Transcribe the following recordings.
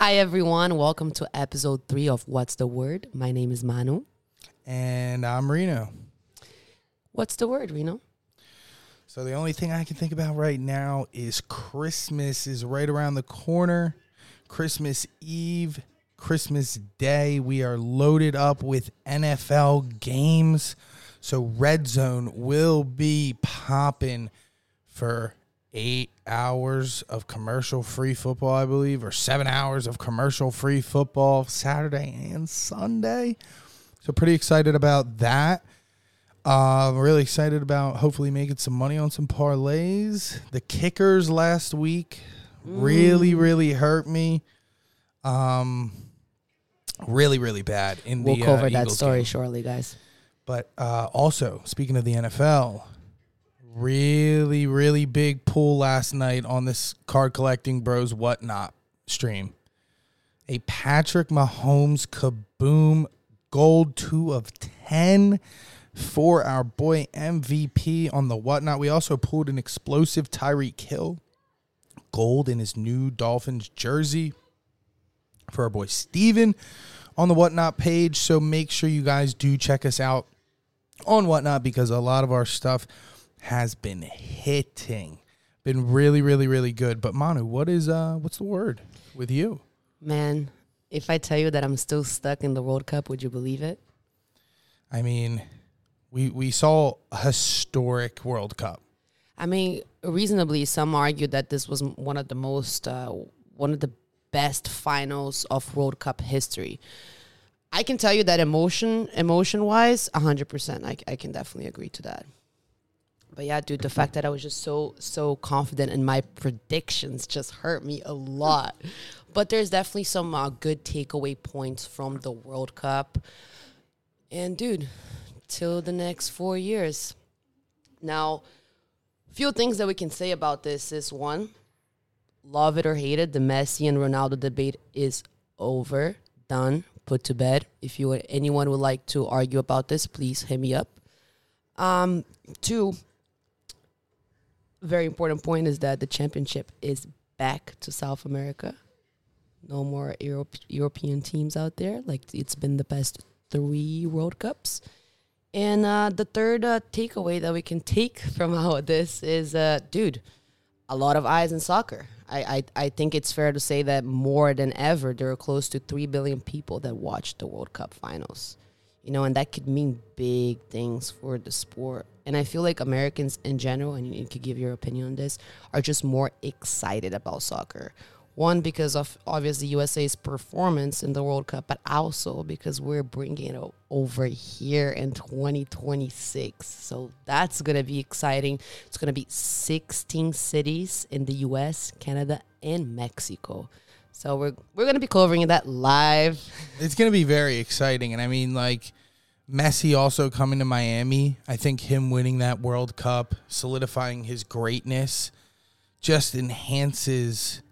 Hi, everyone. Welcome to episode three of What's the Word? My name is Manu. And I'm Reno. What's the word, Reno? So the only thing I can think about right now is Christmas is right around the corner. Christmas Eve, Christmas Day. We are loaded up with NFL games. So Red Zone will be popping for eight hours of commercial free football, I believe, or seven hours of commercial free football Saturday and Sunday. So pretty excited about that. Uh, really excited about hopefully making some money on some parlays. The kickers last week really, really hurt me. Um, really, really bad in We'll the cover uh, that story game. shortly, guys. But uh, also, speaking of the NFL, really, really big pull last night on this card collecting bros whatnot stream. A Patrick Mahomes kaboom gold two of 10 for our boy MVP on the whatnot. We also pulled an explosive Tyreek Hill gold in his new Dolphins jersey for our boy Steven on the whatnot page. So make sure you guys do check us out on whatnot because a lot of our stuff has been hitting. Been really, really, really good. But Manu, what is uh what's the word with you? Man, if I tell you that I'm still stuck in the World Cup, would you believe it? I mean, we we saw a historic World Cup. I mean, reasonably, some argue that this was one of the most, uh, one of the best finals of World Cup history. I can tell you that emotion, emotion wise, hundred percent, I I can definitely agree to that. But yeah, dude, the fact that I was just so so confident in my predictions just hurt me a lot. But there's definitely some uh, good takeaway points from the World Cup. And dude, till the next four years. Now, few things that we can say about this is one, love it or hate it, the Messi and Ronaldo debate is over, done, put to bed. If you anyone would like to argue about this, please hit me up. Um, two, very important point is that the championship is back to South America. No more Europe, European teams out there like it's been the past three World Cups. And uh, the third uh, takeaway that we can take from all of this is, uh, dude, a lot of eyes in soccer. I, I, I think it's fair to say that more than ever, there are close to 3 billion people that watch the World Cup finals. You know, and that could mean big things for the sport. And I feel like Americans in general, and you could give your opinion on this, are just more excited about soccer. One, because of obviously USA's performance in the World Cup, but also because we're bringing it over here in 2026. So that's going to be exciting. It's going to be 16 cities in the US, Canada, and Mexico. So we're, we're going to be covering that live. It's going to be very exciting and I mean like Messi also coming to Miami. I think him winning that World Cup, solidifying his greatness just enhances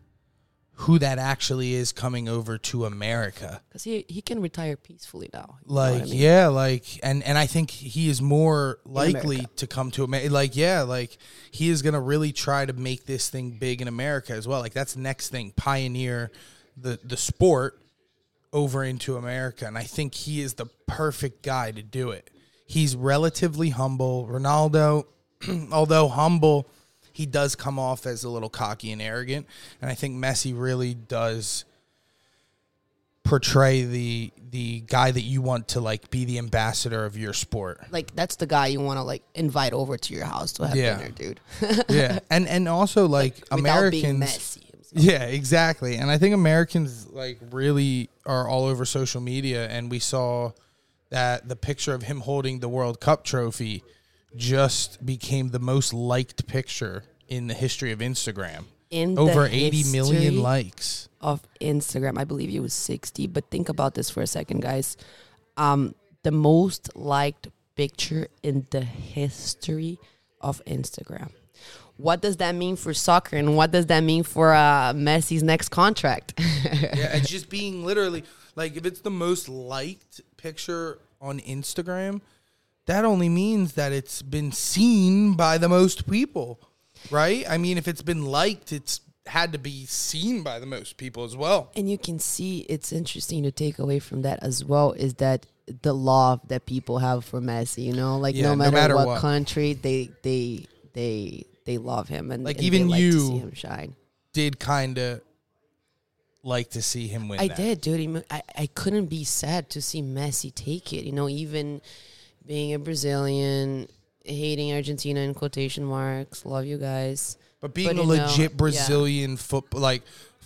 who that actually is coming over to America. Because he, he can retire peacefully now. You know what like I mean? yeah like and and i think he is more likely to come to america like yeah like he is gonna really try to make this thing big in america as well like that's the next thing pioneer the the sport over into america and i think he is the perfect guy to do it he's relatively humble ronaldo although humble he does come off as a little cocky and arrogant and i think messi really does portray the the guy that you want to like be the ambassador of your sport. Like, that's the guy you want to, like, invite over to your house to have Yeah. dinner, dude. yeah. And and also like, being Americans. Yeah, exactly. And I think Americans like really are all over social media and we saw that the picture of him holding the World Cup trophy just became the most liked picture in the history of Instagram. In Over the 80 million likes. of Instagram. I believe it was 60. But think about this for a second, guys. Um, the most liked picture in the history of Instagram. What does that mean for soccer, and what does that mean for uh, Messi's next contract? yeah, it's just being literally like if it's the most liked picture on Instagram, that only means that it's been seen by the most people, right? I mean, if it's been liked, it's had to be seen by the most people as well. And you can see it's interesting to take away from that as well is that the love that people have for Messi, you know, like Yeah, no no matter, matter what, what. country, they they they they love him and Like, and even like you- see him shine. Did kind of like to see him win. I that. did, dude. I I, couldn't be sad to see Messi take it. You know, even being a Brazilian, hating Argentina in quotation marks. Love you guys. But being But, a you know, legit yeah. Brazilian football, like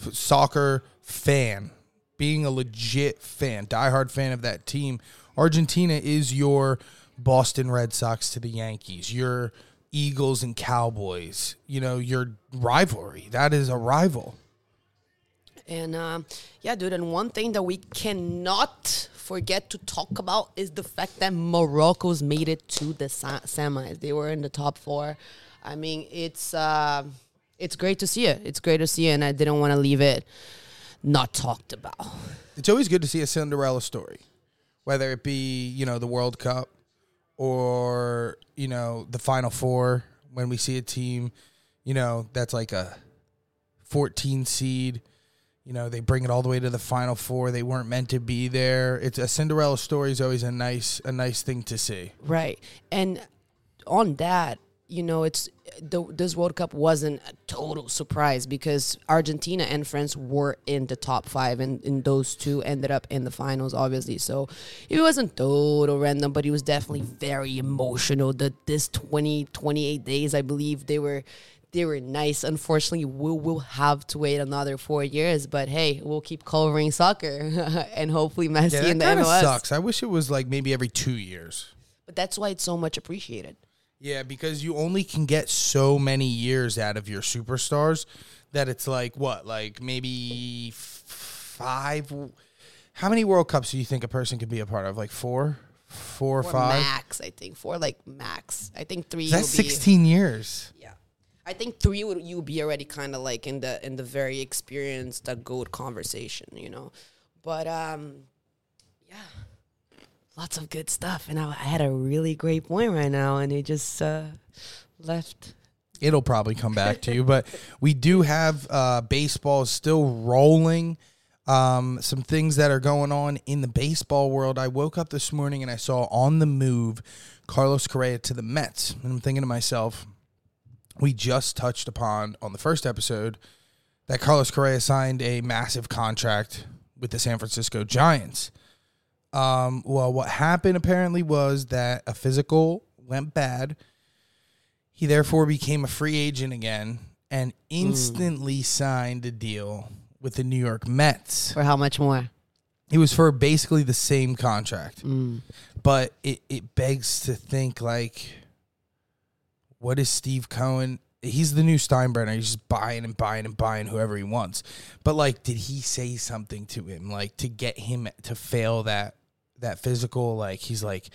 f- soccer fan, being a legit fan, diehard fan of that team, Argentina is your Boston Red Sox to the Yankees, your Eagles and Cowboys. You know, your rivalry. That is a rival. And um, yeah, dude. And one thing that we cannot forget to talk about is the fact that Morocco's made it to the semis. They were in the top four. I mean, it's uh, it's great to see it. It's great to see it, and I didn't want to leave it not talked about. It's always good to see a Cinderella story, whether it be you know the World Cup or you know the Final Four. When we see a team, you know that's like a 14 seed, you know they bring it all the way to the Final Four. They weren't meant to be there. It's a Cinderella story is always a nice a nice thing to see. Right. And on that, you know, it's the, this World Cup wasn't a total surprise because Argentina and France were in the top five, and, and those two ended up in the finals, obviously. So it wasn't total random, but it was definitely very emotional. That this 20, 28 days, I believe, they were. They were nice. Unfortunately, we will have to wait another four years. But hey, we'll keep covering soccer, and hopefully Messi Yeah, in that the kind of MLS. sucks. I wish it was like maybe every two years. But that's why it's so much appreciated. Yeah, because you only can get so many years out of your superstars that it's like what, like maybe five. How many World Cups do you think a person could be a part of? Like four, four or Or five. max, I think. Four like max. I think three. That's will be, sixteen years. Yeah, I think three would you be already kind of like in the in the very experienced uh, goat conversation, you know. But um, lots of good stuff, and I, I had a really great point right now, and it just uh, left. It'll probably come back to you, but we do have uh, baseball still rolling. Um, some things that are going on in the baseball world. I woke up this morning and I saw on the move Carlos Correa to the Mets, and I'm thinking to myself, we just touched upon on the first episode that Carlos Correa signed a massive contract with the San Francisco Giants. Um, well, what happened apparently was that a physical went bad. He therefore became a free agent again and instantly signed a deal with the New York Mets. For how much more? It was for basically the same contract, Mm. but it, it begs to think like, what is Steve Cohen? He's the new Steinbrenner. He's just buying and buying and buying whoever he wants. But like, did he say something to him like to get him to fail that that physical? Like he's like,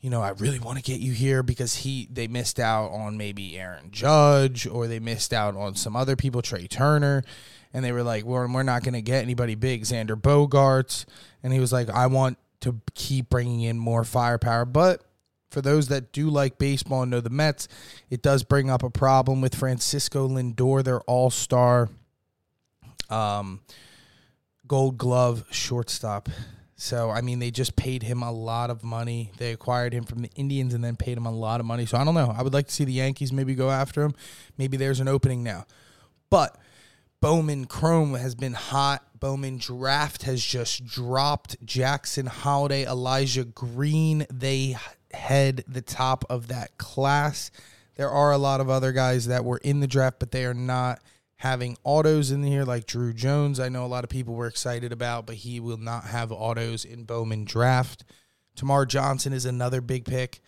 you know, I really want to get you here because he they missed out on maybe Aaron Judge or they missed out on some other people, Trea Turner, and they were like, well, we're not going to get anybody big, Xander Bogaerts, and he was like, I want to keep bringing in more firepower, but for those that do like baseball and know the Mets, it does bring up a problem with Francisco Lindor, their all-star um, Gold Glove shortstop. So I mean, they just paid him a lot of money. They acquired him from the Indians and then paid him a lot of money. So I don't know. I would like to see the Yankees maybe go after him. Maybe there's an opening now, but. Bowman Chrome has been hot. Bowman Draft has just dropped. Jackson Holliday, Elijah Green, they head the top of that class. There are a lot of other guys that were in the draft, but they are not having autos in here, like Drew Jones. I know a lot of people were excited about, but he will not have autos in Bowman Draft. Termarr Johnson is another big pick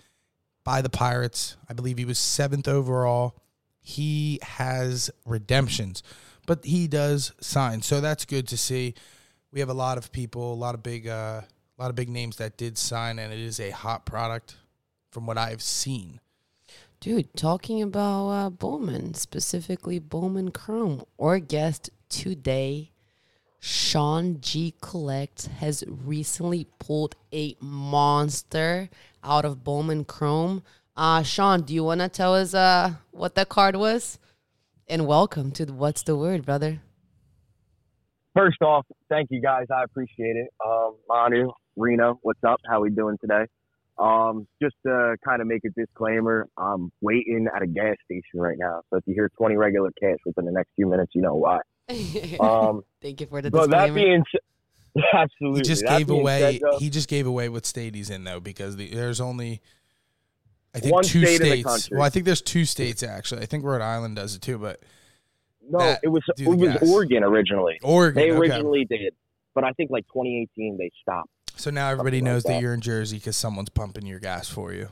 by the Pirates. I believe he was seventh overall. He has redemptions, but he does sign, so that's good to see. We have a lot of people, a lot of big, uh, a lot of big names that did sign, and it is a hot product from what I've seen. Dude, talking about uh, Bowman, specifically Bowman Chrome, our guest today, Sean G. Collect, has recently pulled a monster out of Bowman Chrome. Uh, Sean, do you want to tell us uh, what that card was? And welcome to What's the Word, brother? First off, thank you guys. I appreciate it. Um, Manu, Reno, what's up? How we doing today? Um, just to kind of make a disclaimer, I'm waiting at a gas station right now. So if you hear 20 regular cash within the next few minutes, you know why. Um, Thank you for the but disclaimer. that being said, absolutely. He just That gave being away. said, though, he just gave away what state he's in though, because the, there's only, I think One two state in the states. well, I think there's two states actually. I think Rhode Island does it too, but no, that- it was it was gas. Oregon originally. Oregon. They okay. originally did, but I think like 2018 they stopped. So now everybody something like knows that. that. you're in Jersey because someone's pumping your gas for you.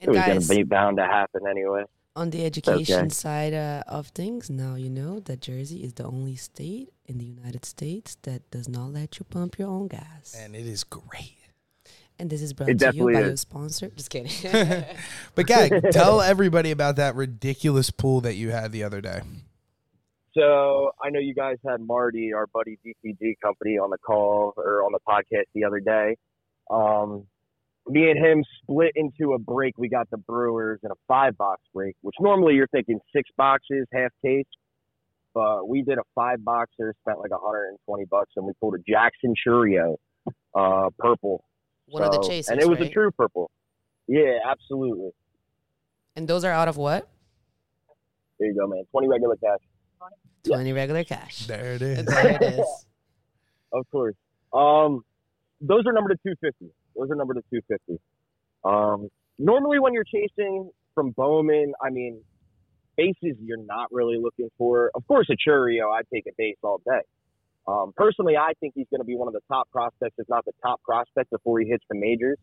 and it was going to be bound to happen anyway. on the education okay. side uh, of things, now you know that Jersey is the only state in the United States that does not let you pump your own gas. And it is great. And this is brought It to you by is. your sponsor. Just kidding. But Gag, tell everybody about that ridiculous pool that you had the other day. So I know you guys had Marty, our buddy DCG company, on the call or on the podcast the other day. Um, me and him split into a break. We got the Brewers in a five box break, which normally you're thinking six boxes, half case. But we did a five boxer, spent like 120 bucks, and we pulled a Jackson Chourio, uh, purple. One of the So- chasers, and it was right? a true purple. Yeah, absolutely. And those are out of what? There you go, man. 20 regular cash. Yeah. 20 regular cash. There it is. There it is. Of course. Um, those are numbered to 250. Those are numbered to 250. Um, normally when you're chasing from Bowman, I mean, bases you're not really looking for. Of course, a Chourio, I'd take a base all day. Um, personally, I think he's going to be one of the top prospects, if not the top prospect, before he hits the majors.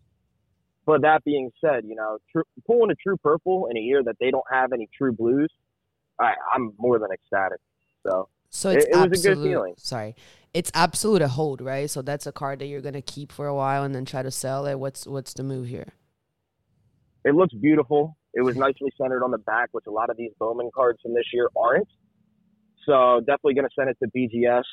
But that being said, you know, true, pulling a true purple in a year that they don't have any true blues, I, I'm more than ecstatic. So So It- it's it was a good feeling. Sorry, it's absolute a hold, right? So that's a card that you're gonna keep for a while and then try to sell it. What's what's the move here? It looks beautiful. It was nicely centered on the back, which a lot of these Bowman cards from this year aren't. So definitely going to send it to BGS.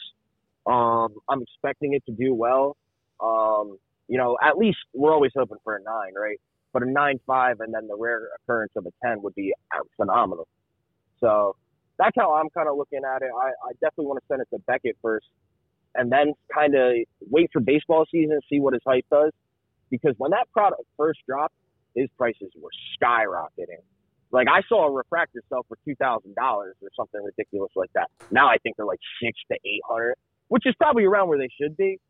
Um, I'm expecting it to do well. Um, you know, at least we're always hoping for a nine, right? But a nine five and then the rare occurrence of a ten would be phenomenal. So that's how I'm kind of looking at it. I, I definitely want to send it to Beckett first, and then kind of wait for baseball season, and see what his hype does. Because when that product first dropped, his prices were skyrocketing. Like I saw a refractor sell for two thousand dollars or something ridiculous like that. Now I think they're like six to eight hundred, which is probably around where they should be.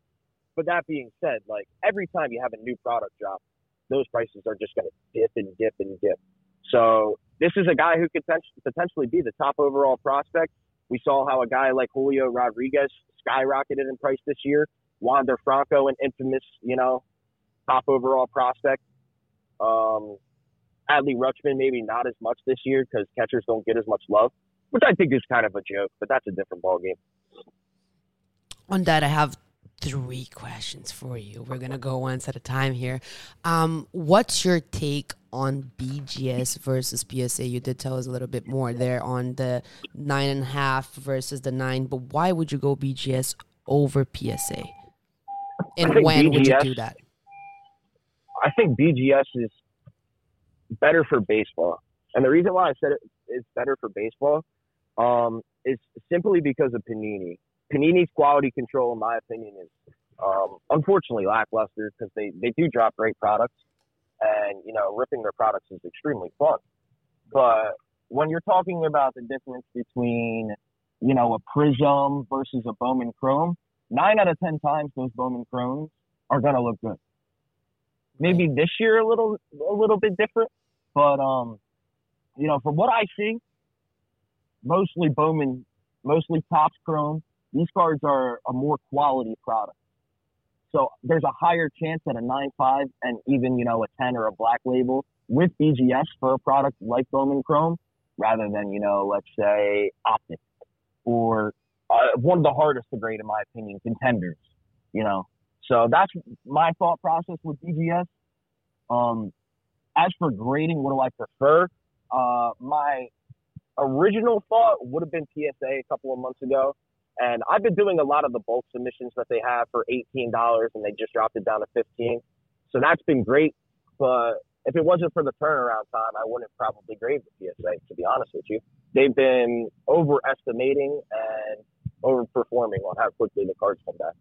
But that being said, like every time you have a new product drop, those prices are just going to dip and dip and dip. So this is a guy who could potentially be the top overall prospect. We saw how a guy like Julio Rodriguez skyrocketed in price this year. Wander Franco, an infamous, you know, top overall prospect. Um, Adley Rutschman, maybe not as much this year because catchers don't get as much love, which I think is kind of a joke, but that's a different ballgame. On that, I have three questions for you. We're gonna go once at a time here. Um, what's your take on BGS versus PSA? You did tell us a little bit more there on the nine and a half versus the nine, but why would you go BGS over PSA? And when would you do that? I think BGS is better for baseball. And the reason why I said it is better for baseball um, is simply because of Panini. Panini's quality control, in my opinion, is um, unfortunately lackluster because they, they do drop great products. And, you know, ripping their products is extremely fun. But when you're talking about the difference between, you know, a Prism versus a Bowman Chrome, nine out of 10 times those Bowman Chromes are to look good maybe this year a little a little bit different. But um, you know, from what I see, mostly Bowman, mostly Topps Chrome. These cards are a more quality product. So there's a higher chance that a nine five and even you know a ten or a black label with BGS for a product like Bowman Chrome, rather than you know let's say Optic or uh, one of the hardest to grade in my opinion contenders. You know, so that's my thought process with BGS. Um, as for grading, what do I prefer? Uh, my original thought would have been PSA a couple of months ago. And I've been doing a lot of the bulk submissions that they have for $18 and they just dropped it down to 15 So that's been great. But if it wasn't for the turnaround time, I wouldn't probably grade the PSA, to be honest with you. they've been overestimating and overperforming on how quickly the cards come back.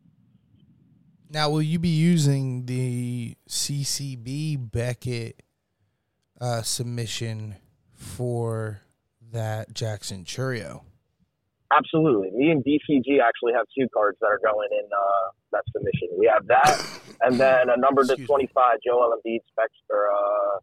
Now, will you be using the CCB Beckett uh, submission for that Jackson Chourio? Absolutely. Me and DCG actually have two cards that are going in uh, that submission. We have that, and then a number to 25, Joel Embiid specs for uh,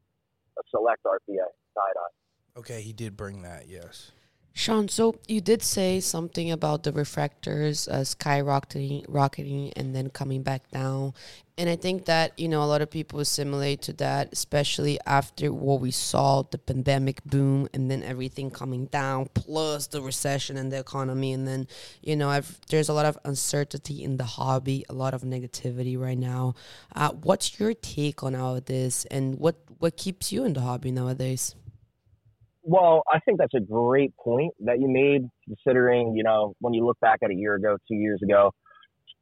a select RPA side eye. Okay, he did bring that, yes. Sean, so you did say something about the refractors uh, skyrocketing, rocketing, and then coming back down. And I think that, you know, a lot of people assimilate to that, especially after what we saw the pandemic boom and then everything coming down, plus the recession and the economy. And then, you know, I've, there's a lot of uncertainty in the hobby, a lot of negativity right now. Uh, what's your take on all of this and what, what keeps you in the hobby nowadays? Well, I think that's a great point that you made, considering, you know, when you look back at a year ago, two years ago,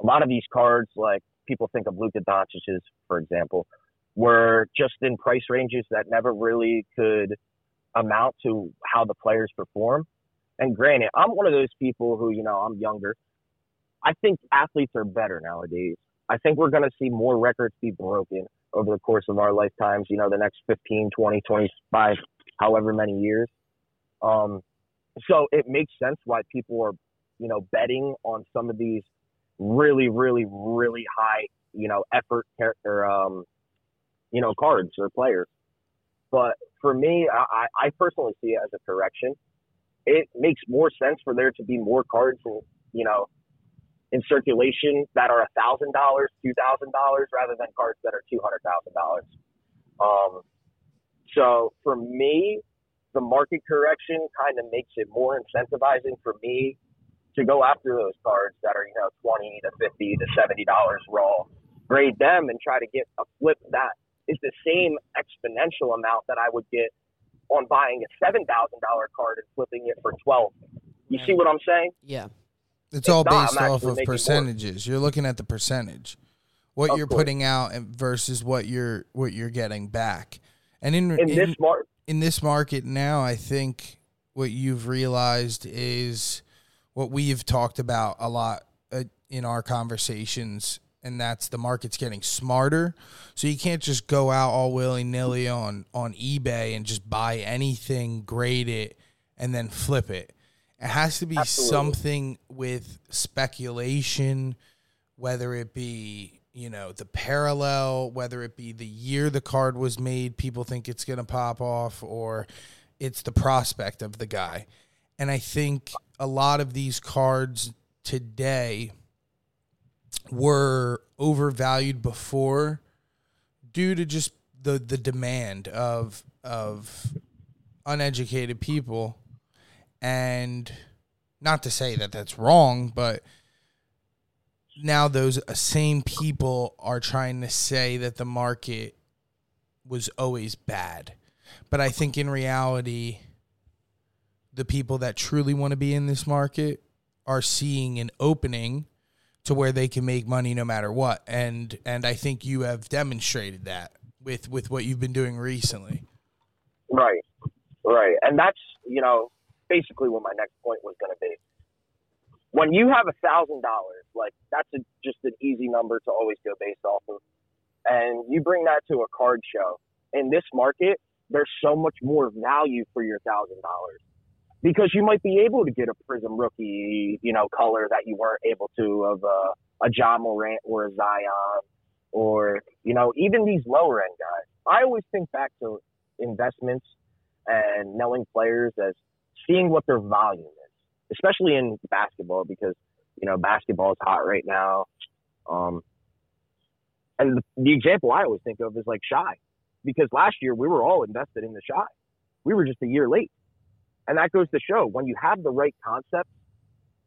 a lot of these cards, like people think of Luka Doncic's, for example, were just in price ranges that never really could amount to how the players perform. And granted, I'm one of those people who, you know, I'm younger. I think athletes are better nowadays. I think we're going to see more records be broken over the course of our lifetimes, you know, the next 15, 20, 25 however many years. Um, so it makes sense why people are, you know, betting on some of these really, really, really high, you know, effort or, um, you know, cards or players. But for me, I, I personally see it as a correction. It makes more sense for there to be more cards, in, you know, in circulation that are a thousand dollars, two thousand dollars, rather than cards that are two hundred thousand dollars. So for me, the market correction kind of makes it more incentivizing for me to go after those cards that are, you know, 20 to 50 to $70 raw, grade them and try to get a flip that is the same exponential amount that I would get on buying a $7,000 card and flipping it for 12. You see what I'm saying? Yeah. It's, it's all based off of percentages. More. You're looking at the percentage. What of you're course. putting out versus what you're what you're getting back. And in, in, in this market, in this market now, I think what you've realized is what we've talked about a lot uh, in our conversations, and that's the market's getting smarter. So you can't just go out all willy nilly on on eBay and just buy anything, grade it, and then flip it. It has to be Absolutely. something with speculation, whether it be you know the parallel whether it be the year the card was made people think it's going to pop off or it's the prospect of the guy. And i think a lot of these cards today were overvalued before due to just the the demand of of uneducated people. And not to say that that's wrong but now those uh, same people are trying to say that the market was always bad. But I think in reality, the people that truly want to be in this market are seeing an opening to where they can make money no matter what. And and I think you have demonstrated that with with what you've been doing recently. Right. Right. And that's, you know, basically what my next point was going to be when you have a thousand dollars, like that's a, just an easy number to always go based off of, and you bring that to a card show. In this market, there's so much more value for your thousand dollars. Because you might be able to get a Prism rookie, you know, color that you weren't able to of a, a Ja Morant or a Zion or you know even these lower end guys. I always think back to investments and knowing players as seeing what their volume is especially in basketball because you know basketball is hot right now. Um, and the, the example I always think of is like Shai, because last year we were all invested in the Shai. We were just a year late, and that goes to show when you have the right concept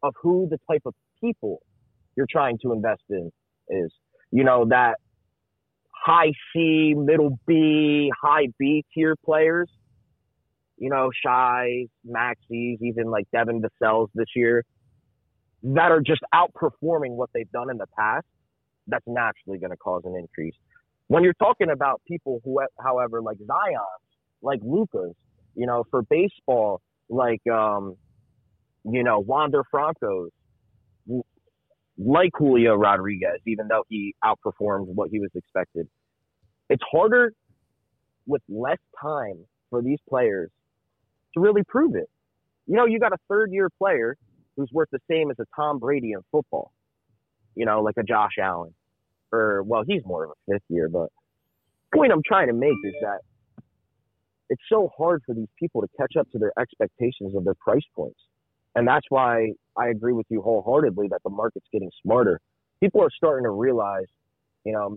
of who the type of people you're trying to invest in is. You know that high C, middle B, high B tier players you know, Shai, Maxeys, even like Devin Vassell's this year, that are just outperforming what they've done in the past, that's naturally going to cause an increase. When you're talking about people who, however, like Zion, like Lucas, you know, for baseball, like um, you know Wander Franco's, like Julio Rodriguez, even though he outperformed what he was expected. It's harder with less time for these players to really prove it. You know, you got a third year player who's worth the same as a Tom Brady in football. You know, like a Josh Allen. Or well, he's more of a fifth year, but the point I'm trying to make is that it's so hard for these people to catch up to their expectations of their price points. And that's why I agree with you wholeheartedly that the market's getting smarter. People are starting to realize, you know,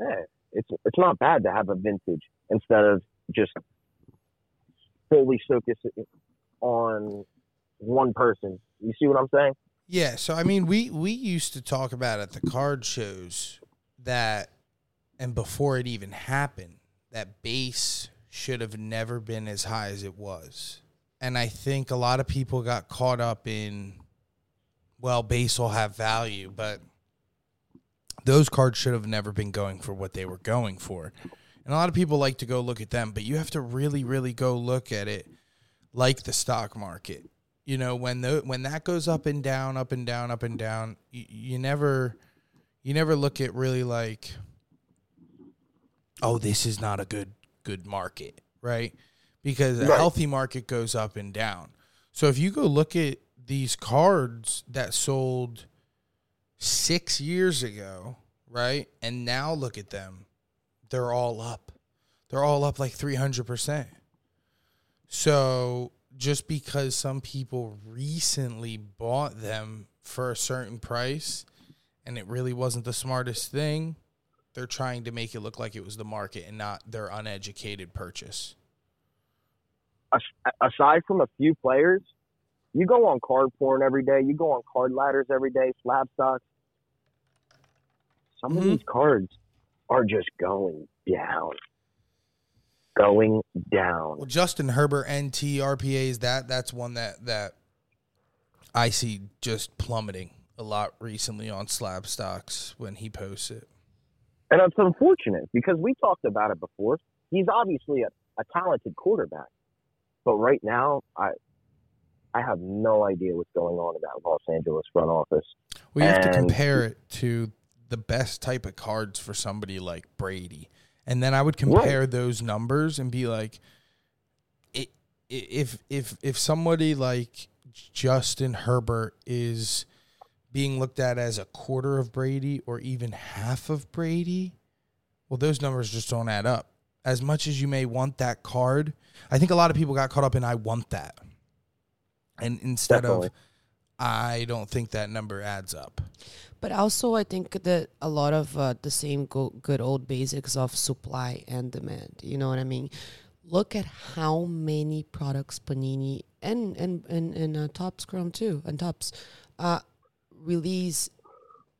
eh, it's it's not bad to have a vintage instead of just fully focus on one person. You see what I'm saying? Yeah. So I mean, we we used to talk about at the card shows that, and before it even happened, that base should have never been as high as it was. And I think a lot of people got caught up in, well, base will have value, but those cards should have never been going for what they were going for. And a lot of people like to go look at them, but you have to really, really go look at it like the stock market. You know, when the when that goes up and down, up and down, up and down, you, you never you never look at really like oh, this is not a good good market, right? Because a Right. healthy market goes up and down. So if you go look at these cards that sold 6 years ago, right? And now look at them. They're all up. They're all up like 300%. So just because some people recently bought them for a certain price and it really wasn't the smartest thing, they're trying to make it look like it was the market and not their uneducated purchase. As- aside from a few players, you go on card porn every day. You go on card ladders every day, slab stocks. Some of Mhm. these cards are just going down, going down. Well, Justin Herbert NT RPAs that that's one that that I see just plummeting a lot recently on slab stocks when he posts it. And it's unfortunate because we talked about it before. He's obviously a, a talented quarterback. But right now, I I have no idea what's going on in that Los Angeles front office. We have to compare it to the best type of cards for somebody like Brady. And then I would compare those numbers and be like it, if if if somebody like Justin Herbert is being looked at as a quarter of Brady or even half of Brady, well those numbers just don't add up. As much as you may want that card, I think a lot of people got caught up in I want that. And instead Definitely. of I don't think that number adds up. But also, I think that a lot of uh, the same go- good old basics of supply and demand. You know what I mean? Look at how many products Panini and and and and uh, Topps Chrome too and Topps uh, release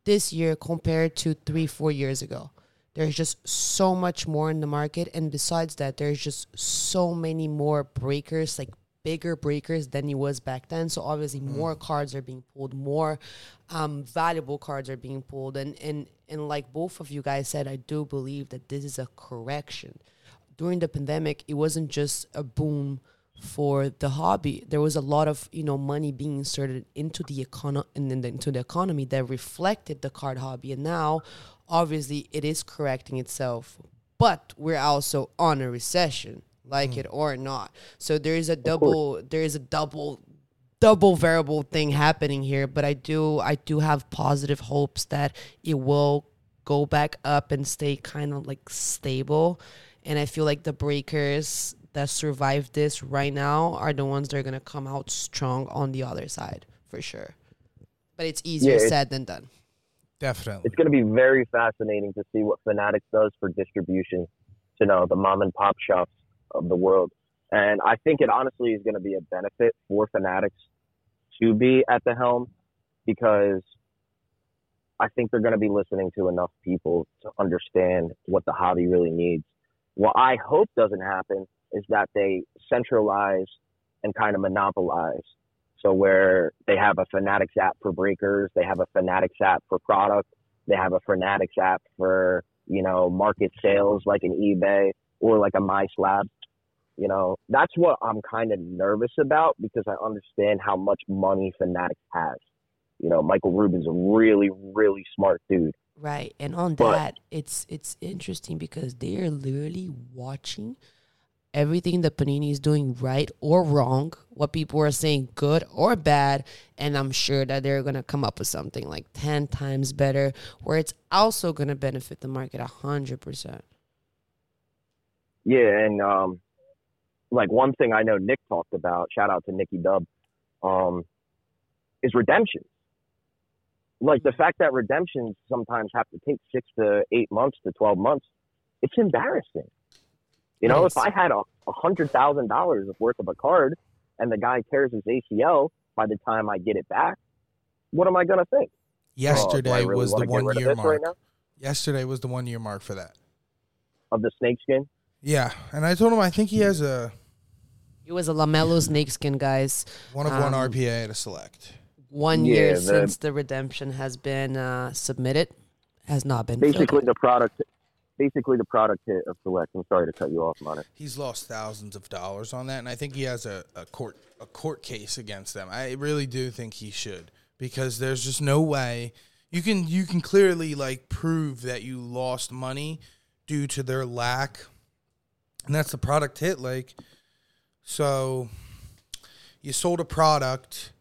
this year compared to three four years ago. There's just so much more in the market, and besides that, there's just so many more breakers, like bigger breakers than it was back then. So obviously, more cards are being pulled, more um, valuable cards are being pulled, and and and like both of you guys said, I do believe that this is a correction. During the pandemic, it wasn't just a boom for the hobby. There was a lot of you know money being inserted into the econo- and then into the economy that reflected the card hobby, and now obviously it is correcting itself. But we're also on a recession, like hmm. it or not. So there is a double. There is a double double variable thing happening here but i do i do have positive hopes that it will go back up and stay kind of like stable and i feel like the breakers that survive this right now are the ones that are going to come out strong on the other side for sure but it's easier it's- said than done Definitely. It's going to be very fascinating to see what Fanatics does for distribution to you know the mom and pop shops of the world. And I think it honestly is going to be a benefit for Fanatics to be at the helm because I think they're going to be listening to enough people to understand what the hobby really needs. What I hope doesn't happen is that they centralize and kind of monopolize. So where they have a Fanatics app for breakers, they have a Fanatics app for product, they have a Fanatics app for, you know, market sales like an eBay or like a MySlab. You know, that's what I'm kind of nervous about because I understand how much money Fanatics has. You know, Michael Rubin's a really, really smart dude. Right. And on But- that, it's it's interesting because they are literally watching everything that Panini is doing right or wrong, what people are saying good or bad, and I'm sure that they're gonna come up with something like ten times better, where it's also gonna benefit the market a hundred percent. Yeah, and um, like one thing I know Nick talked about, shout out to Nicky Dub, um, is redemptions. Like the fact that redemptions sometimes have to take six to eight months to twelve months, it's embarrassing. You know, It if. I had a, hundred thousand dollars worth of a card and the guy tears his ACL by the time I get it back, what am I gonna think? Oh, Yesterday really was the one year mark. right? Yesterday was the one year mark for that. Of the snakeskin? Yeah, and I told him I think he has a It was a Lamelo snakeskin, guys. one of one Um, RPA to select. One Yeah, year the- since the redemption has been uh, submitted, has not been Basically out. the product basically the product hit of select. I'm sorry to cut you off on it. He's lost thousands of dollars on that, and I think he has a, a court a court case against them. I really do think he should because there's just no way you can you can clearly like prove that you lost money due to their lack, and that's the product hit. Like, so you sold a product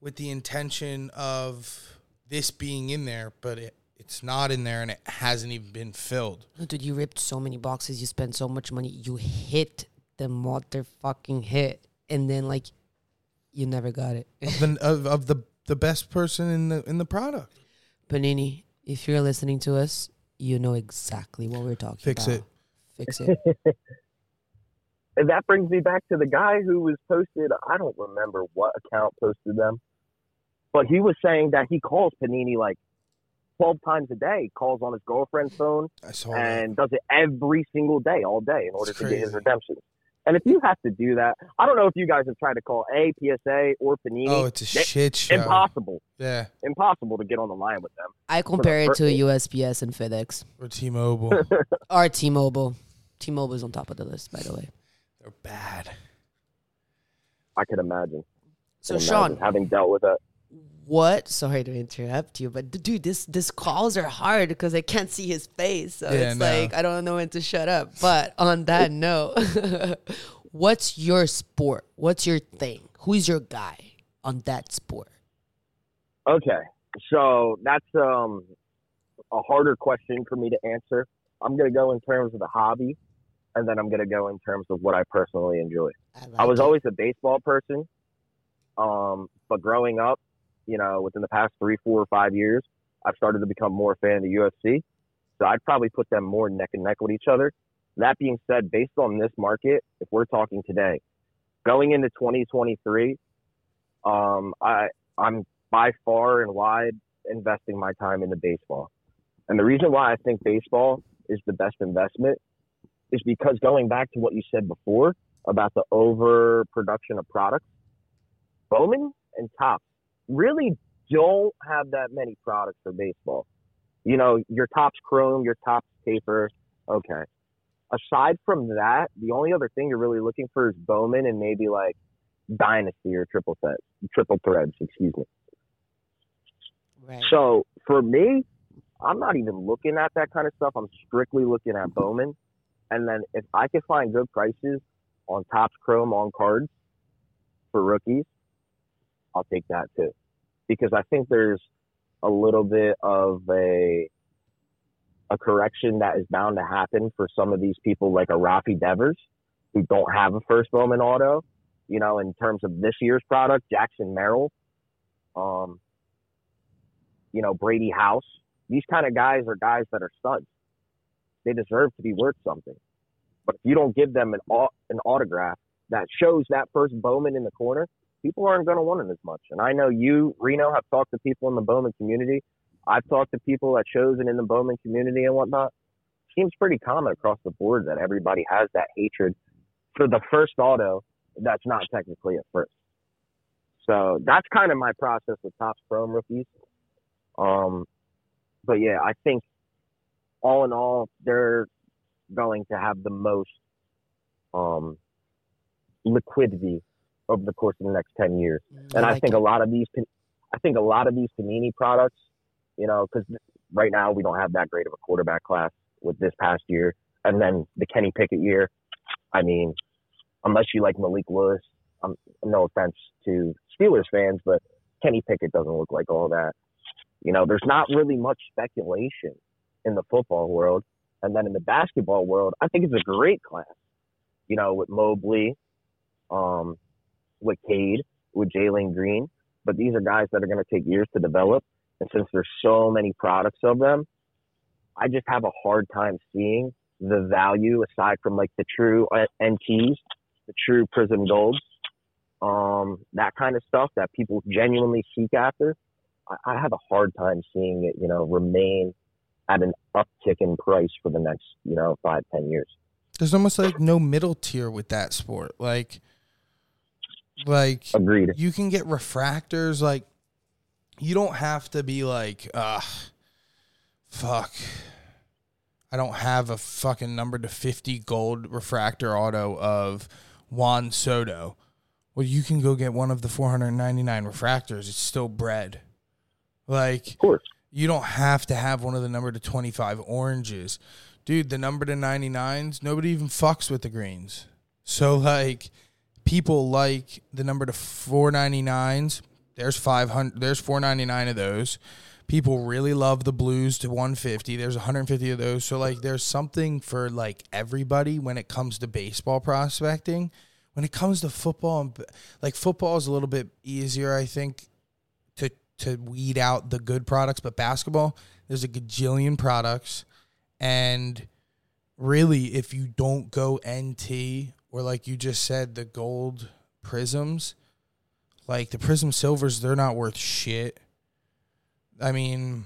with the intention of this being in there, but it, it's not in there and it hasn't even been filled. Dude, you ripped so many boxes. You spent so much money. You hit the motherfucking hit, and then like, you never got it. the, of, of the the best person in the in the product. Panini, if you're listening to us, you know exactly what we're talking Fix about. Fix it. Fix it. And that brings me back to the guy who was posted. I don't remember what account posted them, but he was saying that he calls Panini like 12 times a day, calls on his girlfriend's mm-hmm. phone, I saw and does it every single day, all day, in order to get his redemption. And if you have to do that, I don't know if you guys have tried to call a PSA or Panini. Oh, it's a They- shit show. impossible, Yeah, impossible to get on the line with them. I compare it fir- to USPS and FedEx or T-Mobile. or T-Mobile. T-Mobile is on top of the list, by the way. They're bad. I could imagine. So, Could imagine Sean, having dealt with that. what? Sorry to interrupt you, but dude, this this calls are hard because I can't see his face, so Yeah, it's no. like I don't know when to shut up. But on that note, what's your sport? What's your thing? Who's your guy on that sport? Okay, so that's um a harder question for me to answer. I'm gonna go in terms of the hobby, and then I'm gonna go in terms of what I personally enjoy. like I was it. always a baseball person, um, but growing up, you know, within the past three, four, or five years, I've started to become more a fan of the UFC. So I'd probably put them more neck and neck with each other. That being said, based on this market, if we're talking today, going into 2023, um, I I'm by far and wide investing my time into baseball. And the reason why I think baseball is the best investment is because going back to what you said before about the overproduction of products, Bowman and Topps really don't have that many products for baseball. You know, your Topps Chrome, your Topps Paper, okay. Aside from that, the only other thing you're really looking for is Bowman and maybe like Dynasty or Triple Threads, Triple Threads, excuse me. Right. So for me, I'm not even looking at that kind of stuff. I'm strictly looking at Bowman. And then if I can find good prices on Topps Chrome on cards for rookies, I'll take that too. Because I think there's a little bit of a a correction that is bound to happen for some of these people like a Rafi Devers who don't have a first Bowman auto. You know, in terms of this year's product, Jackson Merrill, um, you know, Brady House. These kind of guys are guys that are studs. They deserve to be worth something. But if you don't give them an an autograph that shows that first Bowman in the corner, people aren't going to want it as much. And I know you, Reno, have talked to people in the Bowman community. I've talked to people at shows and in the Bowman community and whatnot. Seems pretty common across the board that everybody has that hatred for the first auto that's not technically a first. So that's kind of my process with Topps Chrome rookies. Um, but yeah, I think all in all, they're going to have the most um, liquidity over the course of the next 10 years. Mm, And I, like think it. a lot of these, I think a lot of these Panini products, you know, because right now we don't have that great of a quarterback class with this past year, and then the Kenny Pickett year. I mean, unless you like Malik Willis, um, no offense to Steelers fans, but Kenny Pickett doesn't look like all that. You know, there's not really much speculation in the football world, and then in the basketball world, I think it's a great class. You know, with Mobley, um, with Cade, with Jalen Green, but these are guys that are going to take years to develop. And since there's so many products of them, I just have a hard time seeing the value aside from like the true uh, NTs, the true Prizm Golds, um, that kind of stuff that people genuinely seek after. I, I have a hard time seeing it, you know, remain at an uptick in price for the next, you know, five, ten years. There's almost like no middle tier with that sport. Like, like Agreed. you can get refractors. Like, you don't have to be like, ah, fuck. I don't have a fucking number to 50 gold refractor auto of Juan Soto. Well, you can go get one of the 499 refractors. It's still bread. Like, Of course. You don't have to have one of the number to 25 oranges. Dude, the number to 99s, nobody even fucks with the greens. So, like, people like the number to 499s. There's 500, there's 499 of those. People really love the blues to 150. There's 150 of those. So, like, there's something for, like, everybody when it comes to baseball prospecting. When it comes to football, like, football is a little bit easier, I think, to weed out the good products, but basketball, there's a gajillion products. And really, if you don't go NT or like you just said, the gold Prizms, like the Prizm silvers, they're not worth shit. I mean,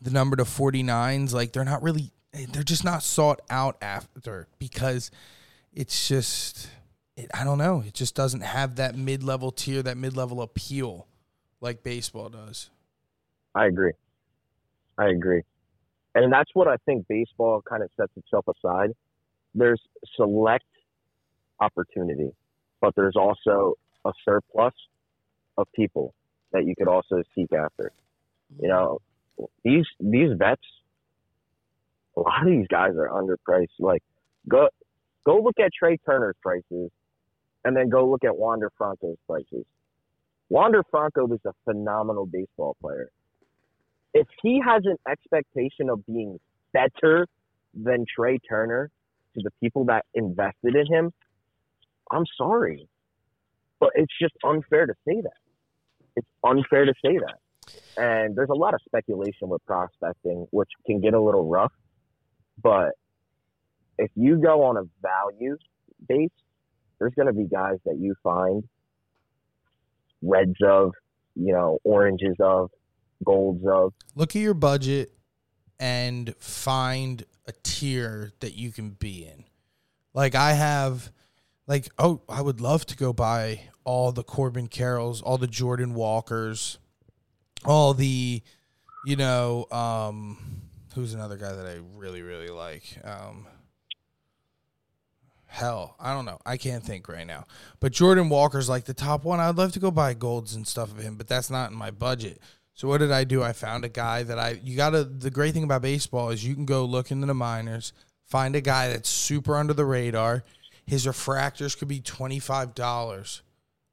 the number to 49s, like they're not really, eh, they're just not sought out after because it's just, it, I don't know, it just doesn't have that mid level tier, that mid level appeal like baseball does. I agree. I agree. And that's what I think baseball kind of sets itself aside. There's select opportunity, but there's also a surplus of people that you could also seek after. You know, these these vets, a lot of these guys are underpriced. Like, go go look at Trea Turner's prices, and then go look at Wander Franco's prices. Wander Franco is a phenomenal baseball player. If he has an expectation of being better than Trea Turner to the people that invested in him, I'm sorry. But it's just unfair to say that. It's unfair to say that. And there's a lot of speculation with prospecting, which can get a little rough. But if you go on a value base, there's going to be guys that you find reds of, you know, oranges of, golds of. Look at your budget and find a tier that you can be in. Like I have like oh, I would love to go buy all the Corbin Carrolls, all the Jordan Walkers, all the you know, um who's another guy that I really really like? Um Hell, I don't know. I can't think right now. But Jordan Walker's like the top one. I'd love to go buy golds and stuff of him, but that's not in my budget. So what did I do? I found a guy that I you gotta the great thing about baseball is you can go look into the minors, find a guy that's super under the radar. His refractors could be twenty five dollars.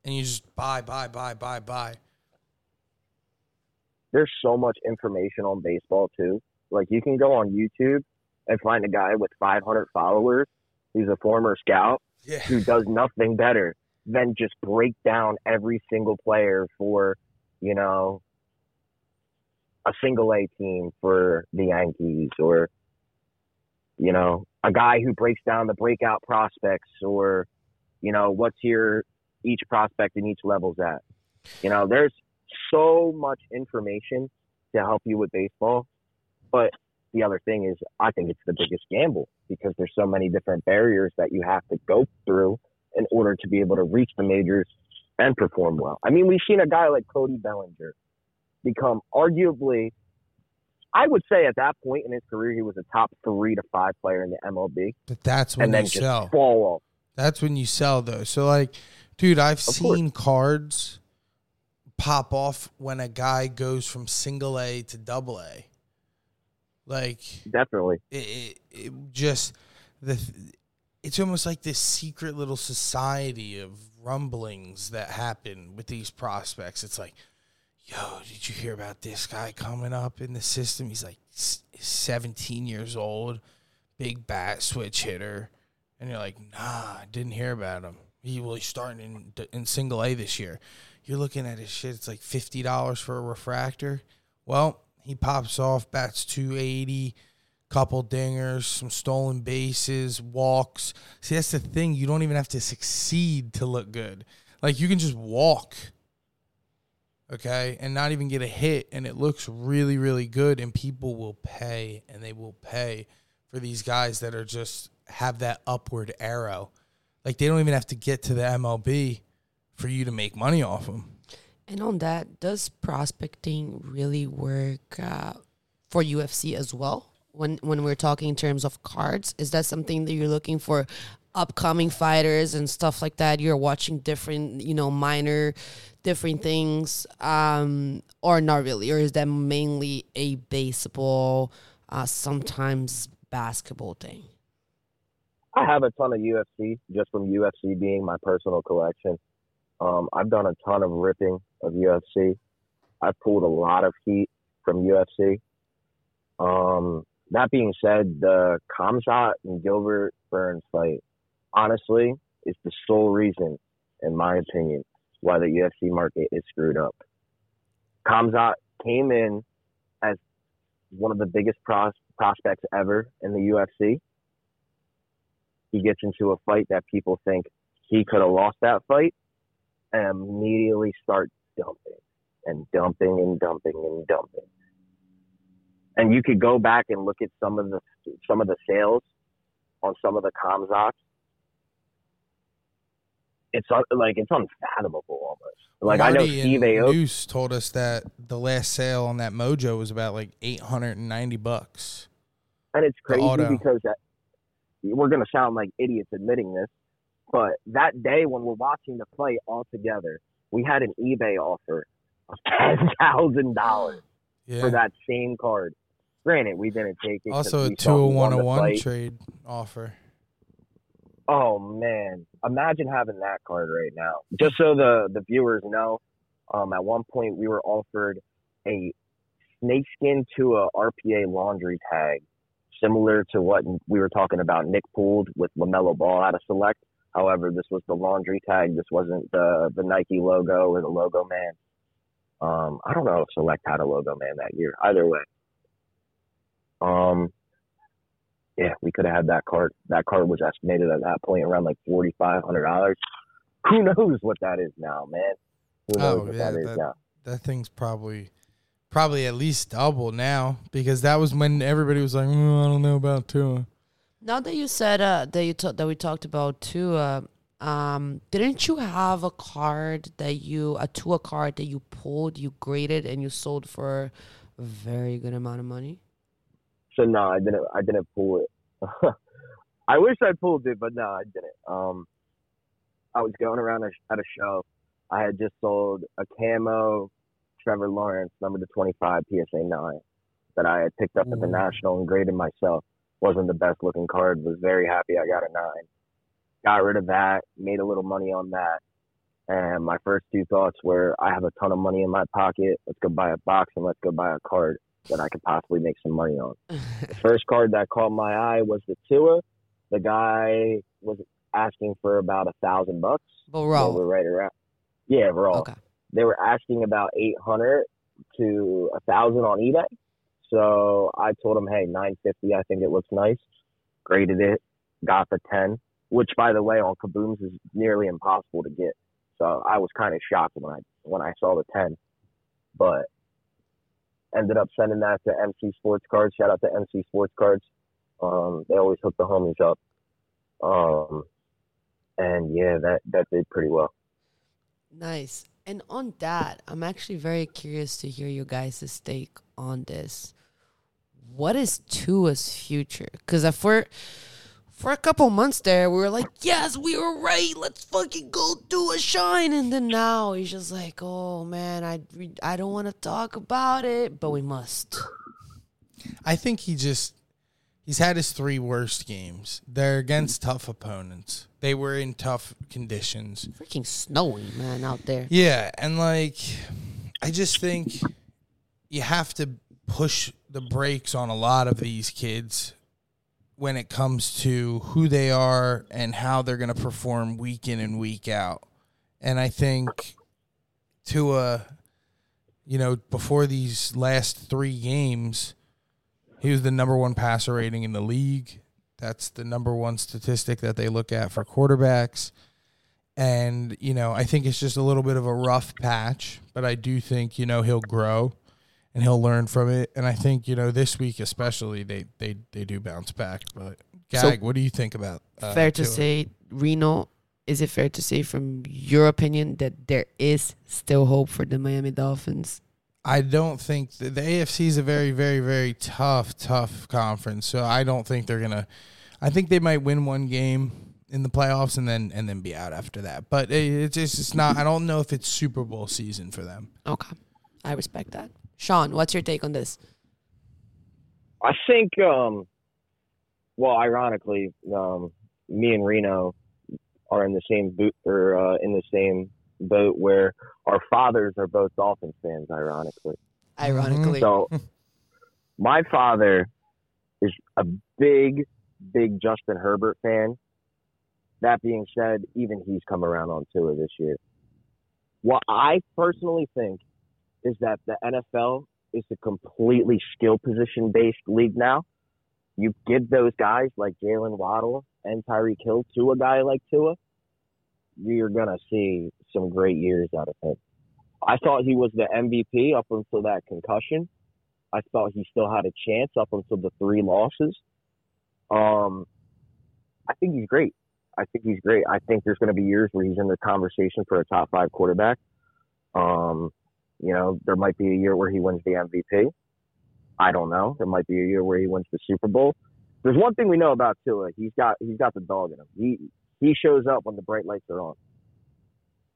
And you just buy, buy, buy, buy, buy. There's so much information on baseball too. Like you can go on YouTube and find a guy with 500 followers who's a former scout Yeah. who does nothing better than just break down every single player for, you know, a single A team for the Yankees or, you know, a guy who breaks down the breakout prospects or, you know, what's your each prospect in each level's at. You know, there's so much information to help you with baseball. But the other thing is, I think it's the biggest gamble because there's so many different barriers that you have to go through in order to be able to reach the majors and perform well. I mean, we've seen a guy like Cody Bellinger become arguably I would say at that point in his career, he was a top three to five player in the MLB, But that's when and then you just sell. fall off. That's when you sell though. So like, dude, I've course. seen cards pop off when a guy goes from single A to double A. Like Definitely. it, it, it just the it's almost like this secret little society of rumblings that happen with these prospects. It's like, yo, did you hear about this guy coming up in the system? He's like 17 years old, big bat switch hitter, and you're like, nah, didn't hear about him. He will he's starting in in single A this year. You're looking at his shit. It's like fifty dollars for a refractor. Well, he pops off, bats 280, couple dingers, some stolen bases, walks. See, that's the thing. You don't even have to succeed to look good. Like you can just walk, okay, and not even get a hit, and it looks really, really good. And people will pay, and they will pay for these guys that are just have that upward arrow. Like they don't even have to get to the MLB for you to make money off them. And on that, does prospecting really work uh, for UFC as well? When when we're talking in terms of cards, is that something that you're looking for? Upcoming fighters and stuff like that. You're watching different, you know, minor, different things, um, or not really, or is that mainly a baseball, uh, sometimes basketball thing? I have a ton of UFC just from UFC being my personal collection. Um, I've done a ton of ripping of UFC. I've pulled a lot of heat from UFC. Um, that being said, the Khamzat and Gilbert Burns fight, honestly, is the sole reason, in my opinion, why the UFC market is screwed up. Khamzat came in as one of the biggest pros- prospects ever in the UFC he gets into a fight that people think he could have lost that fight and immediately start dumping and dumping and dumping and dumping. And you could go back and look at some of the some of the sales on some of the Khamzats. It's un- like it's unfathomable almost. Like I know Marty Steve Aoki. Told us that the last sale on that Mojo was about like eight hundred and ninety bucks. And it's crazy because that, we're going to sound like idiots admitting this, but that day when we're watching the play all together, we had an eBay offer of ten thousand dollars for that same card. Granted, we didn't take it. also, a two oh one one trade offer. Oh man, imagine having that card right now. Just so the the viewers know, um, at one point we were offered a snakeskin to a RPA laundry tag, similar to what we were talking about Nick pulled with LaMelo Ball out of Select. However, this was the laundry tag. This wasn't the the Nike logo or the logo man. Um, I don't know if Select had a logo man that year. Either way, um, yeah, we could have had that card. That card was estimated at that point around like forty five hundred dollars. Who knows what that is now, man? Who knows Oh, what yeah, that is that- now? That thing's probably probably at least double now because that was when everybody was like, "Mm, I don't know about Tua. Now that you said uh, that you ta- that we talked about too, uh, um, didn't you have a card that you a Tua card that you pulled, you graded, and you sold for a very good amount of money? So no, I didn't. I didn't pull it. I wish I pulled it, but no, I didn't. Um, I was going around a, at a show. I had just sold a camo Trevor Lawrence number to 25 PSA 9 that I had picked up at the National and graded myself. Wasn't the best looking card. Was very happy I got a nine. Got rid of that. Made a little money on that. And my first two thoughts were, I have a ton of money in my pocket. Let's go buy a box and let's go buy a card that I could possibly make some money on. The first card that caught my eye was the Tua. The guy was asking for about a thousand bucks. Raw. were right around. Yeah, raw. Okay. They were asking about eight hundred to a thousand on eBay. So I told him, hey, nine fifty. I think it looks nice. Graded it. Got the ten, which by the way on Kabooms is nearly impossible to get. So I was kind of shocked when I when I saw the ten, but ended up sending that to MC Sports Cards. Shout out to MC Sports Cards. Um, they always hook the homies up. Um, and yeah, that that did pretty well. Nice. And on that, I'm actually very curious to hear your guys' take on this. What is Tua's future? Because if we're for a couple months there, we were like, yes, we were right. Let's fucking go do a shine. And then now he's just like, oh man, I I don't want to talk about it, but we must. I think he just he's had his three worst games. They're against tough opponents. They were in tough conditions. Freaking snowy, man, out there. Yeah, and like I just think you have to push the brakes on a lot of these kids when it comes to who they are and how they're going to perform week in and week out. And I think Tua, you know, before these last three games, he was the number one passer rating in the league. That's the number one statistic that they look at for quarterbacks. And, you know, I think it's just a little bit of a rough patch, but I do think, you know, he'll grow and he'll learn from it. And I think you know this week especially they they they do bounce back. But Gag, so, what do you think about? Uh, fair to say, Reno. Is it fair to say, from your opinion, that there is still hope for the Miami Dolphins? I don't think the, the AFC is a very, very, very tough, tough conference. So I don't think they're gonna. I think they might win one game in the playoffs and then and then be out after that. But it, it's just it's not. I don't know if it's Super Bowl season for them. Okay, I respect that. Sean, what's your take on this? I think, um, well, ironically, um, me and Reno are in the same boot or uh, in the same boat where our fathers are both Dolphins fans. Ironically, ironically. So, my father is a big, big Justin Herbert fan. That being said, even he's come around on Tua this year. What I personally think is that the NFL is a completely skill position based league now. You give those guys like Jaylen Waddle and Tyreek Hill to a guy like Tua, you're gonna see some great years out of him. I thought he was the MVP up until that concussion. I thought he still had a chance up until the three losses. Um, I think he's great. I think he's great. I think there's going to be years where he's in the conversation for a top five quarterback. Um, you know, there might be a year where he wins the MVP. I don't know. There might be a year where he wins the Super Bowl. There's one thing we know about Tua. He's got he's got the dog in him. He he shows up when the bright lights are on.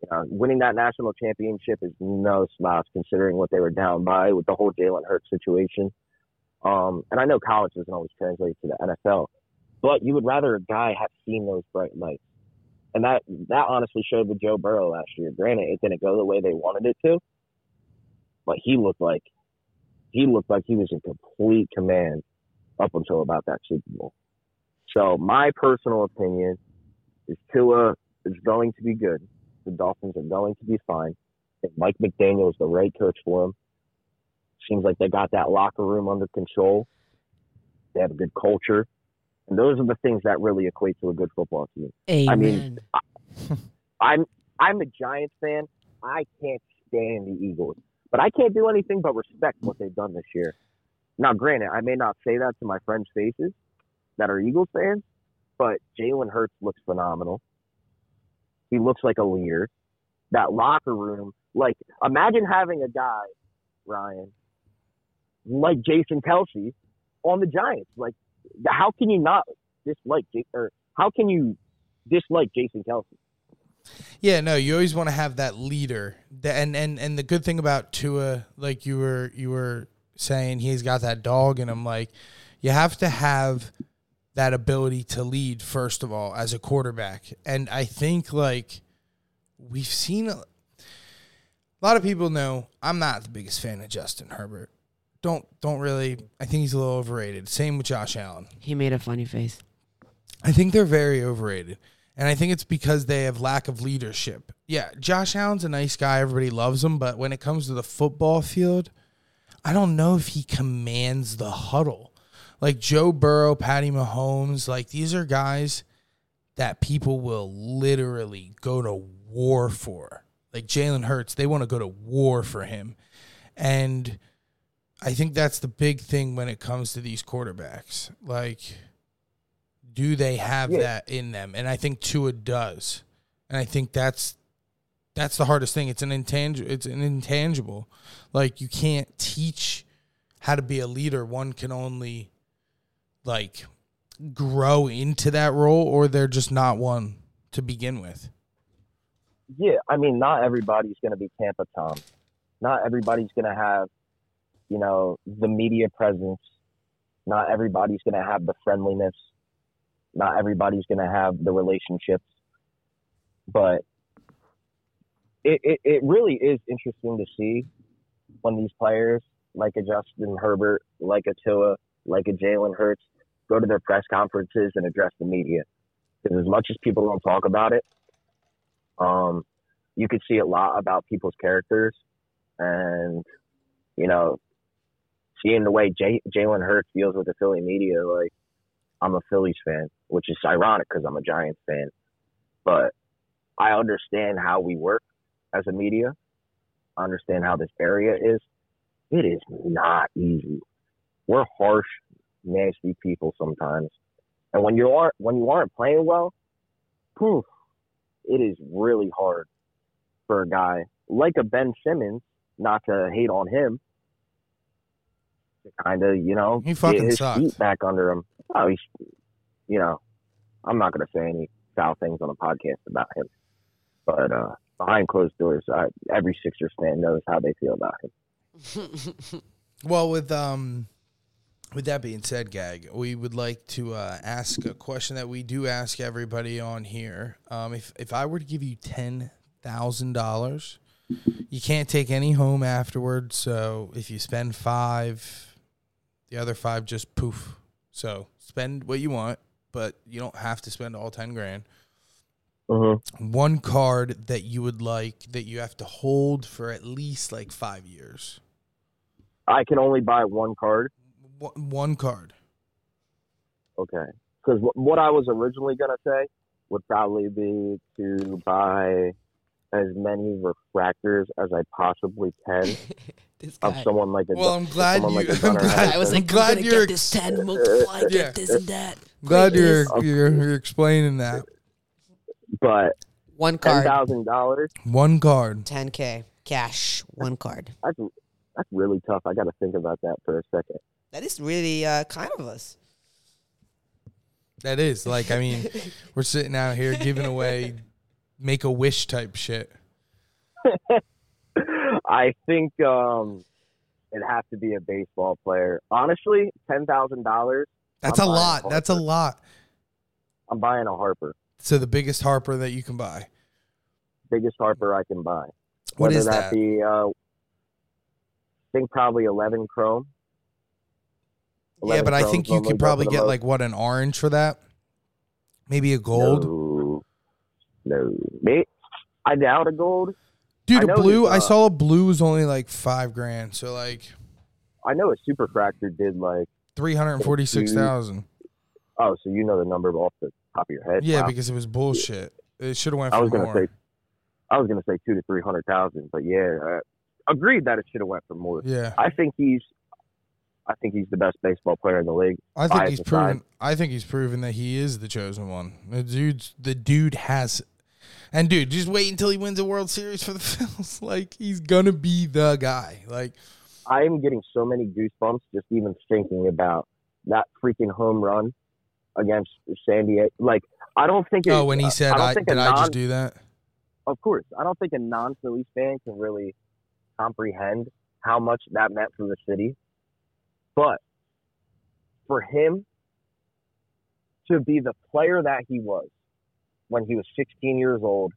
You know, winning that national championship is no slouch considering what they were down by with the whole Jalen Hurts situation. Um, and I know college doesn't always translate to the NFL, but you would rather a guy have seen those bright lights. And that that honestly showed with Joe Burrow last year. Granted, it didn't go the way they wanted it to, but he looked like he looked like he was in complete command up until about that Super Bowl. So my personal opinion is Tua is going to be good. The Dolphins are going to be fine. Think Mike McDaniel is the right coach for him. Seems like they got that locker room under control. They have a good culture. And those are the things that really equate to a good football team. Amen. I mean, I, I'm I'm a Giants fan. I can't stand the Eagles. But I can't do anything but respect what they've done this year. Now, granted, I may not say that to my friends' faces that are Eagles fans, but Jalen Hurts looks phenomenal. He looks like a leader. That locker room, like, imagine having a guy, Ryan, like Jason Kelce on the Giants. Like, how can you not dislike, or how can you dislike Jason Kelce? Yeah, no, you always want to have that leader. And and and the good thing about Tua, like you were you were saying, he's got that dog in him. Like you have to have that ability to lead first of all as a quarterback. And I think like we've seen a, a lot of people know I'm not the biggest fan of Justin Herbert. Don't don't really. I think he's a little overrated. Same with Josh Allen. He made a funny face. I think they're very overrated. And I think it's because they have lack of leadership. Yeah, Josh Allen's a nice guy. Everybody loves him. But when it comes to the football field, I don't know if he commands the huddle. Like Joe Burrow, Patty Mahomes, like these are guys that people will literally go to war for. Like Jalen Hurts, they want to go to war for him. And I think that's the big thing when it comes to these quarterbacks. Like, do they have yeah. that in them? And I think Tua does. And I think that's that's the hardest thing. It's an intangible. It's an intangible. Like you can't teach how to be a leader. One can only like grow into that role, or they're just not one to begin with. Yeah, I mean, not everybody's going to be Tampa Tom. Not everybody's going to have, you know, the media presence. Not everybody's going to have the friendliness. Not everybody's going to have the relationships. But it, it, it really is interesting to see when these players, like a Justin Herbert, like a Tua, like a Jalen Hurts, go to their press conferences and address the media. Because as much as people don't talk about it, um, you could see a lot about people's characters, and you know, seeing the way Jalen Hurts deals with the Philly media, like I'm a Phillies fan, which is ironic because I'm a Giants fan, but I understand how we work as a media. I understand how this area is. It is not easy. We're harsh, nasty people sometimes, and when you aren't when you aren't playing well, poof, it is really hard for a guy like a Ben Simmons, not to hate on him, to kind of you know He fucking get his sucks. feet back under him. Oh, he's you know, I'm not gonna say any foul things on a podcast about him, but uh, behind closed doors, I, every Sixers fan knows how they feel about him. Well, with um, with that being said, Gag, we would like to uh, ask a question that we do ask everybody on here. Um, if if I were to give you ten thousand dollars, you can't take any home afterwards. So if you spend five, the other five just poof. So spend what you want, but you don't have to spend all ten grand. Mm-hmm. One card that you would like that you have to hold for at least like five years. I can only buy one card. One, one card. Okay. Because what I was originally going to say would probably be to buy as many refractors as I possibly can this of someone like a Well, I'm glad someone you. like a I'm glad, I was like, glad I'm gonna you're. get this ten multiply, Yeah. get this and that. glad Greatness. you're, you're you're explaining that. but One ten card, thousand dollars One card. 10k cash, one card. that's that's really tough. I got to think about that for a second. That is really uh, kind of us. That is like I mean, we're sitting out here giving away make a wish type shit. I think um, it'd have to be a baseball player. Honestly, ten thousand dollars. That's I'm a lot. That's a lot. I'm buying a Harper, So the biggest Harper that you can buy. biggest Harper I can buy. What Whether is that, that? be, uh, I think probably eleven Chrome. Yeah, 11 but I think you could probably get most. like what an orange for that. Maybe a gold. No, no. I doubt a gold. Dude, I a blue. this, I uh, saw a blue was only like five grand. So like I know a superfractor did like. three hundred and forty six thousand. Oh, so you know the number off the top of your head? Yeah, Wow. because it was bullshit. It should have went I was gonna more. say, I was gonna say two to three hundred thousand, but yeah, uh, agreed that it should have went for more. yeah, I think he's, I think he's the best baseball player in the league. I think he's proven. I think he's proven that he is the chosen one. The dude's the dude has, and dude, just wait until he wins a World Series for the Phils. Like he's gonna be the guy. Like I am getting so many goosebumps just even thinking about that freaking home run against San Diego. Like, I don't think. Oh, it, oh, when he uh, said, I, "I, did a I non, just do that?" Of course, I don't think a non-Phillies fan can really comprehend how much that meant for the city. But for him to be the player that he was when he was 16 years old,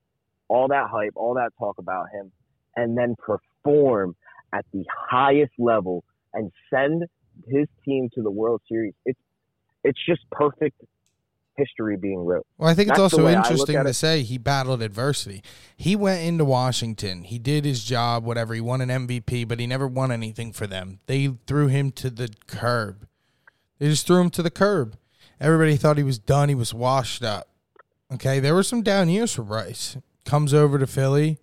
all that hype, all that talk about him, and then perform at the highest level and send his team to the World Series, it's it's just perfect history being wrote. Well, I think it's That's the also way I look interesting to it. say he battled adversity. He went into Washington. He did his job, whatever. He won an MVP, but he never won anything for them. They threw him to the curb. They just threw him to the curb. Everybody thought he was done. He was washed up. Okay, there were some down years for Bryce. Comes over to Philly,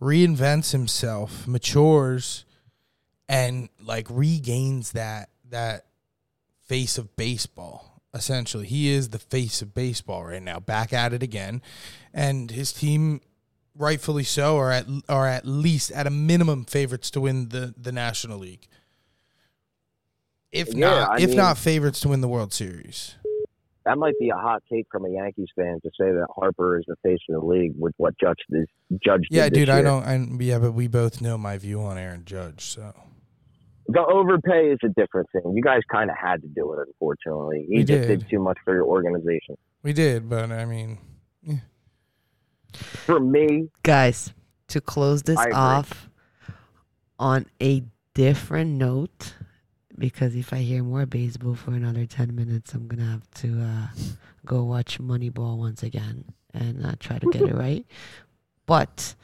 reinvents himself, matures, and like regains that that face of baseball. Essentially, he is the face of baseball right now. Back at it again, and his team, rightfully so, are at are at least at a minimum favorites to win the the National League. if Yeah, not, I if mean- not favorites to win the World Series. That might be a hot take from a Yankees fan to say that Harper is the face of the league with what Judge is Judge. did Yeah, this dude, I year. don't. I, yeah, but we both know my view on Aaron Judge. So The overpay is a different thing. You guys kind of had to do it, unfortunately. You We just did. did too much for your organization. we did, but I mean, yeah. For me, Guys, to close this off on a different note, because if I hear more baseball for another 10 minutes, I'm going to have to uh, go watch Moneyball once again and uh, try to get it right. But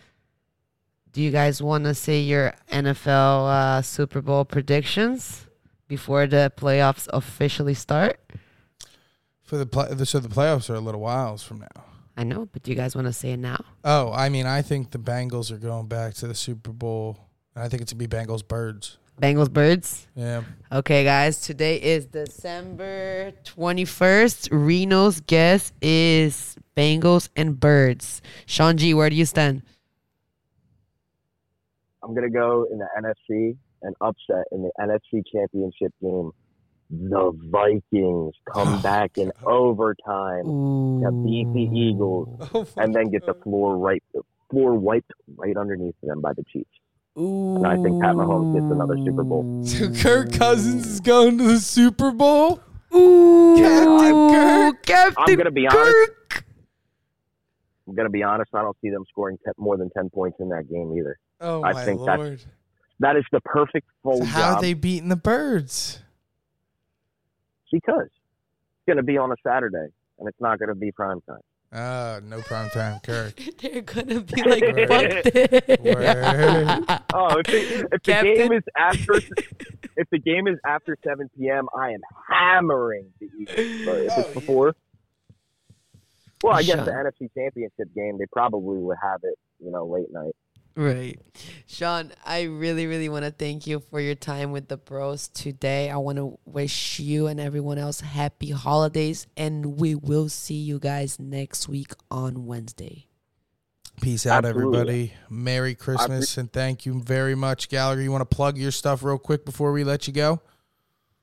do you guys want to say your NFL uh, Super Bowl predictions before the playoffs officially start? for the play, so the playoffs are a little whiles from now. I know, but do you guys want to say it now? Oh, I mean, I think the Bengals are going back to the Super Bowl. I think it's gonna be Bengals Birds. Bengals Birds? Yeah, Okay, guys, today is December 21st. Reno's guess is Bengals and Birds. Sean G, where do you stand? I'm going to go in the NFC and upset in the NFC championship game. The Vikings come Oh, back in God. overtime to beat the Eagles Oh and then get the floor right floor wiped right underneath them by the Chiefs. Ooh. I think Pat Mahomes gets another Super Bowl. So Kirk Cousins is going to the Super Bowl. Ooh, Captain Kirk. Captain I'm gonna be honest. Kirk. I'm going to be honest. I don't see them scoring te- more than ten points in that game either. Oh I my think that's lord! That is the perfect full So how job are they beating the Birds? because it's going to be on a Saturday and it's not going to be prime time. Ah, no prime time, Kirk. They're gonna be like, Word. fuck this. Word. Oh, if, it, if the game is after if the game is after 7 p.m., I am hammering the Eagles. But if Oh, it's yeah. before, well, I guess the Sean. NFC Championship game, they probably would have it, you know, late night. Right. Sean, I really, really want to thank you for your time with the bros today. I want to wish you and everyone else happy holidays, and we will see you guys next week on Wednesday. Peace out, Absolutely. everybody. Merry Christmas and thank you very much, Gallagher. You want to plug your stuff real quick before we let you go?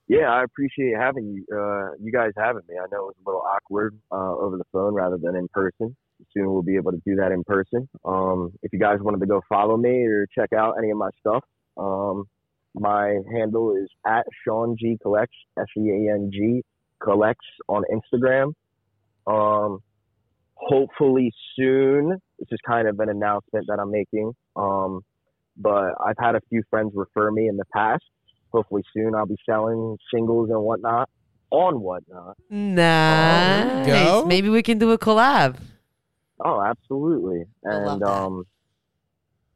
Yeah, I appreciate having you, uh, you guys having me. I know it was a little awkward uh, over the phone rather than in person. Soon we'll be able to do that in person. Um, if you guys wanted to go follow me or check out any of my stuff, um, my handle is at Sean G Collects, S E A N G Collects on Instagram. Um, hopefully soon, this is kind of an announcement that I'm making. Um, but I've had a few friends refer me in the past hopefully soon I'll be selling singles and whatnot on whatnot. Nice. go. Maybe we can do a collab. Oh, absolutely. And um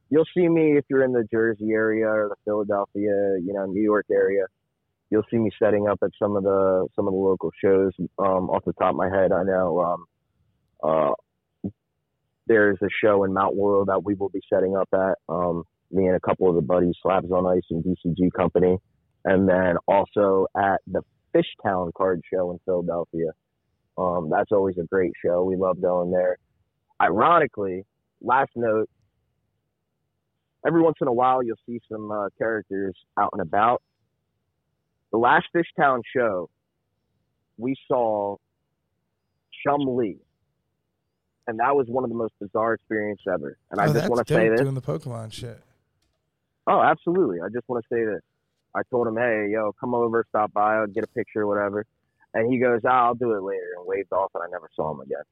you'll see me if you're in the Jersey area or the Philadelphia, you know, New York area. You'll see me setting up at some of the some of the local shows. Um off the top of my head, I know um uh there's a show in Mount Laurel that we will be setting up at. Um me and a couple of the buddies, Slabs on Ice and DCG Company. And then also at the Fishtown Card Show in Philadelphia. Um, that's always a great show. We love going there. Ironically, last note, every once in a while you'll see some uh, characters out and about. The last Fishtown show, we saw Chumlee. And that was one of the most bizarre experiences ever. And I oh, just want to say this. doing the Pokemon shit. Oh, absolutely. I just want to say this. I told him, hey, yo, come over, stop by, I'll get a picture, whatever. And he goes, ah, I'll do it later, and waved off, and I never saw him again.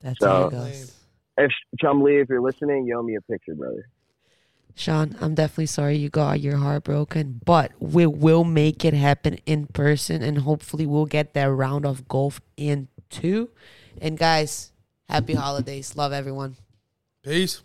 That's So- how it goes. If Chumlee, if you're listening, you owe me a picture, brother. Sean, I'm definitely sorry you got your heart broken, but we will make it happen in person and hopefully we'll get that round of golf in too. And guys, happy holidays. Love everyone. Peace.